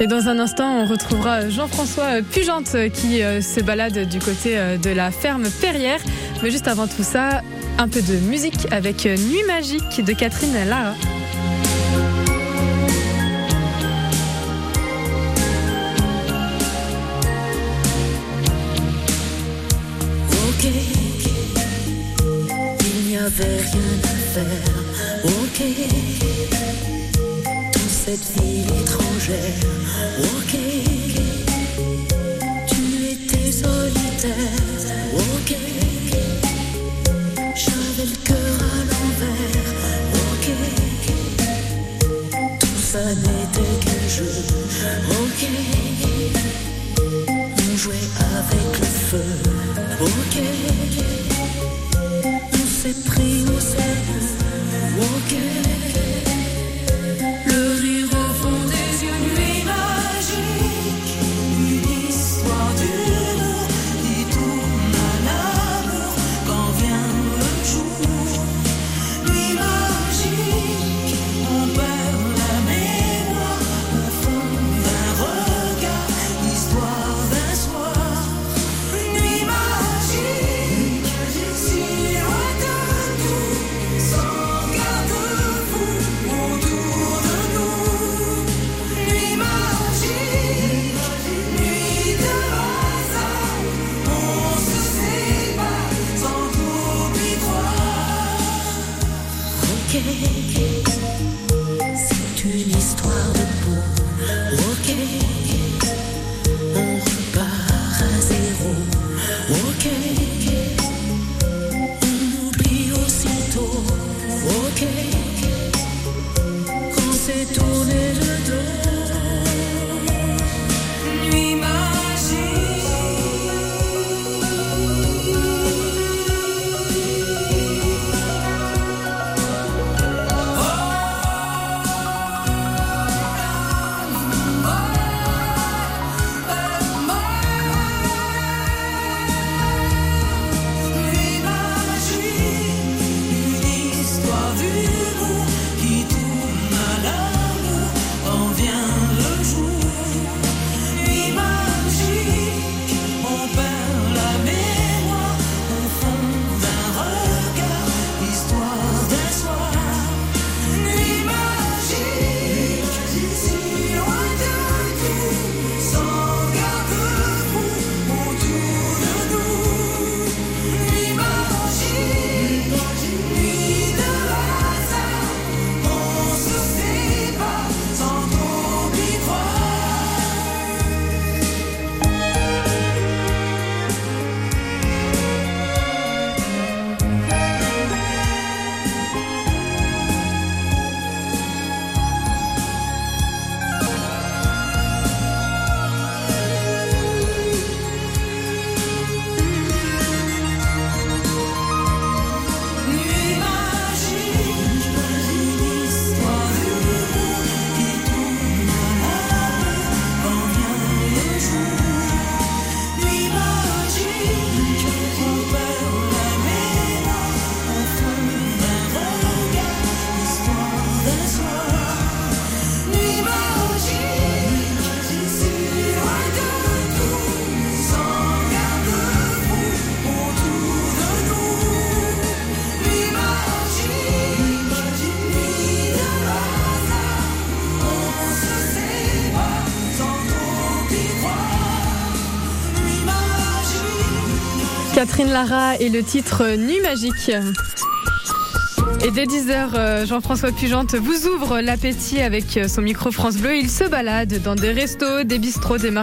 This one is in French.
Et dans un instant, on retrouvera Jean-François Pugente qui euh, se balade du côté euh, de la ferme Perrière. Mais juste avant tout ça, un peu de musique avec euh, Nuit magique de Catherine Lara. Ok, il n'y avait rien à faire. Ok cette ville étrangère. Ok, tu étais solitaire. Ok, j'avais le cœur à l'envers. Ok, tout ça n'était qu'un jeu. Ok, on jouait avec histoire. Catherine Lara et le titre Nuit magique. Et dès 10h, euh, Jean-François Pugente vous ouvre l'appétit avec euh, son micro France Bleu. Il se balade dans des restos, des bistrots, des